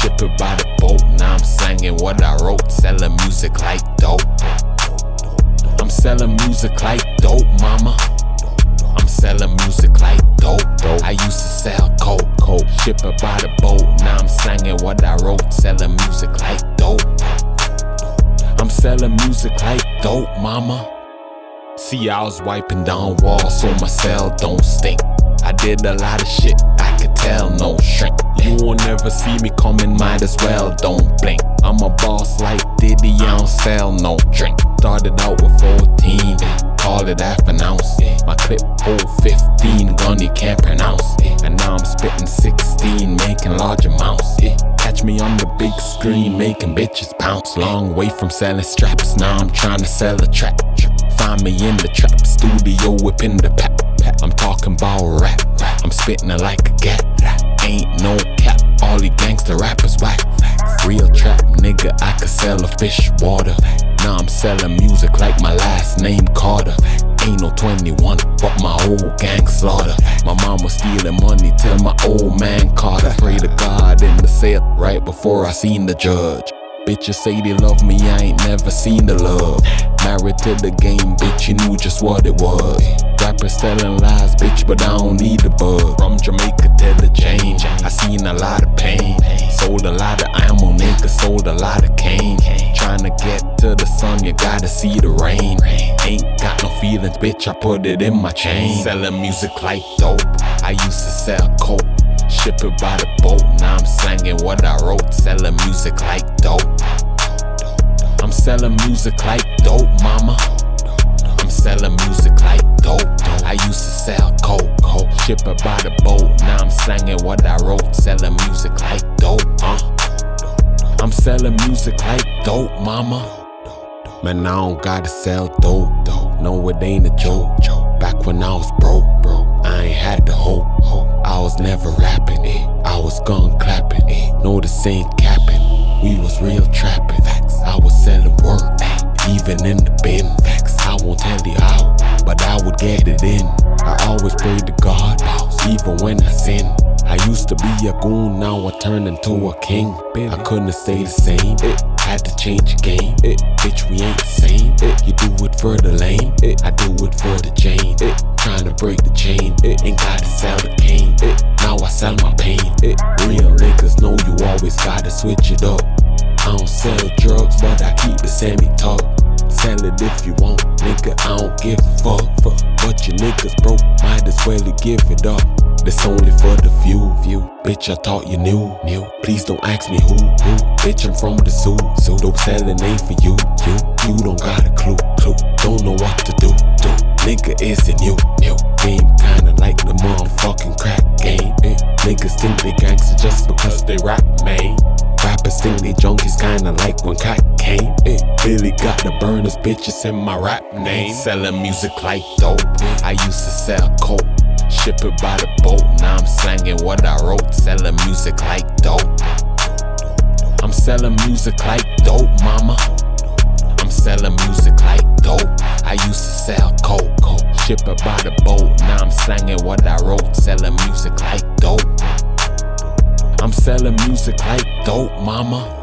Ship it by the boat, now I'm singing what I wrote. Selling music like dope. I'm selling music like dope, mama. I'm selling music like dope. I used to sell coke, coke. Ship it by the boat, now I'm singing what I wrote. Selling music like dope. I'm selling music like dope, mama. See, I was wiping down walls so my cell don't stink. I did a lot of shit, I could tell, no shrink. You won't never see me coming, might as well, don't blink. I'm a boss like Diddy, I don't sell no drink. Started out with 14, call it half an ounce. My clip hold 15, gun you can't pronounce. It. And now I'm spitting 16, making large amounts. Catch me on the big screen, making bitches bounce. Long way from selling straps, now I'm trying to sell a trap. Find me in the trap studio, whipping the pap. I'm talking about rap, I'm spitting it like a gat. Ain't no cap, all these gangster rappers whack. Real trap nigga, I could sell a fish water. Now I'm selling music like my last name Carter. Ain't no 21, but my whole gang slaughter. My mom was stealing money till my old man caught her. Pray to God in the cell right before I seen the judge. Bitches say they love me, I ain't never seen the love. Married to the game, bitch, you knew just what it was. Rappers telling lies, bitch, but I don't need the bug. From Jamaica to the change, I seen a lot of pain. Sold a lot of ammo, nigga, sold a lot of cane. Trying to get to the sun, you gotta see the rain. Ain't got no feelings, bitch, I put it in my chain. Selling music like dope, I used to sell coke. Ship it by the boat, now I'm slanging what I wrote. Selling music like dope. I'm selling music like dope, mama. I'm selling music like dope. I used to sell coke, coke. Ship it by the boat, now I'm slanging what I wrote. Selling music like dope, uh. I'm selling music like dope, mama. Man, I don't gotta sell dope, dope. No, it ain't a joke. Back when I was broke, bro, I ain't had the hope. It. Ain't capping. We was real trapping. I was selling work, even in the bin. I won't tell you how, but I would get it in. I always prayed to God, even when I sin. I used to be a goon, now I turned into a king. I couldn't stay the same. Had to change the game. It, Bitch, we ain't the same. It, You do it for the lane. Eh, I do it for the chain. Trying to break the chain. It, Ain't gotta sell the cane. Now I sell my pain. It, Real niggas know you always gotta switch it up. I don't sell drugs, but I keep the semi talk. Sell it if you want, nigga. I don't give a fuck. fuck. But your niggas broke, might as well give it up. This only for the few, few. Bitch, I thought you knew, knew. Please don't ask me who, who. Bitch, I'm from the zoo, zoo. Dope selling ain't for you, you. You don't got a clue, clue. Don't know what to do, do. Nigga isn't you, new. Game kinda like the motherfucking crack game. Eh. Niggas think they gangsta just because they rap, man. Rappers think they junkies kinda like when came. Eh. Billy got the burners, bitches in my rap name. Selling music like dope. I used to sell coke. Ship it by the boat, now I'm slanging what I wrote. Selling music like dope. I'm selling music like dope, mama. I'm selling music like dope. I used to sell coke. Ship it by the boat, now I'm slanging what I wrote. Selling music like selling music like dope, mama.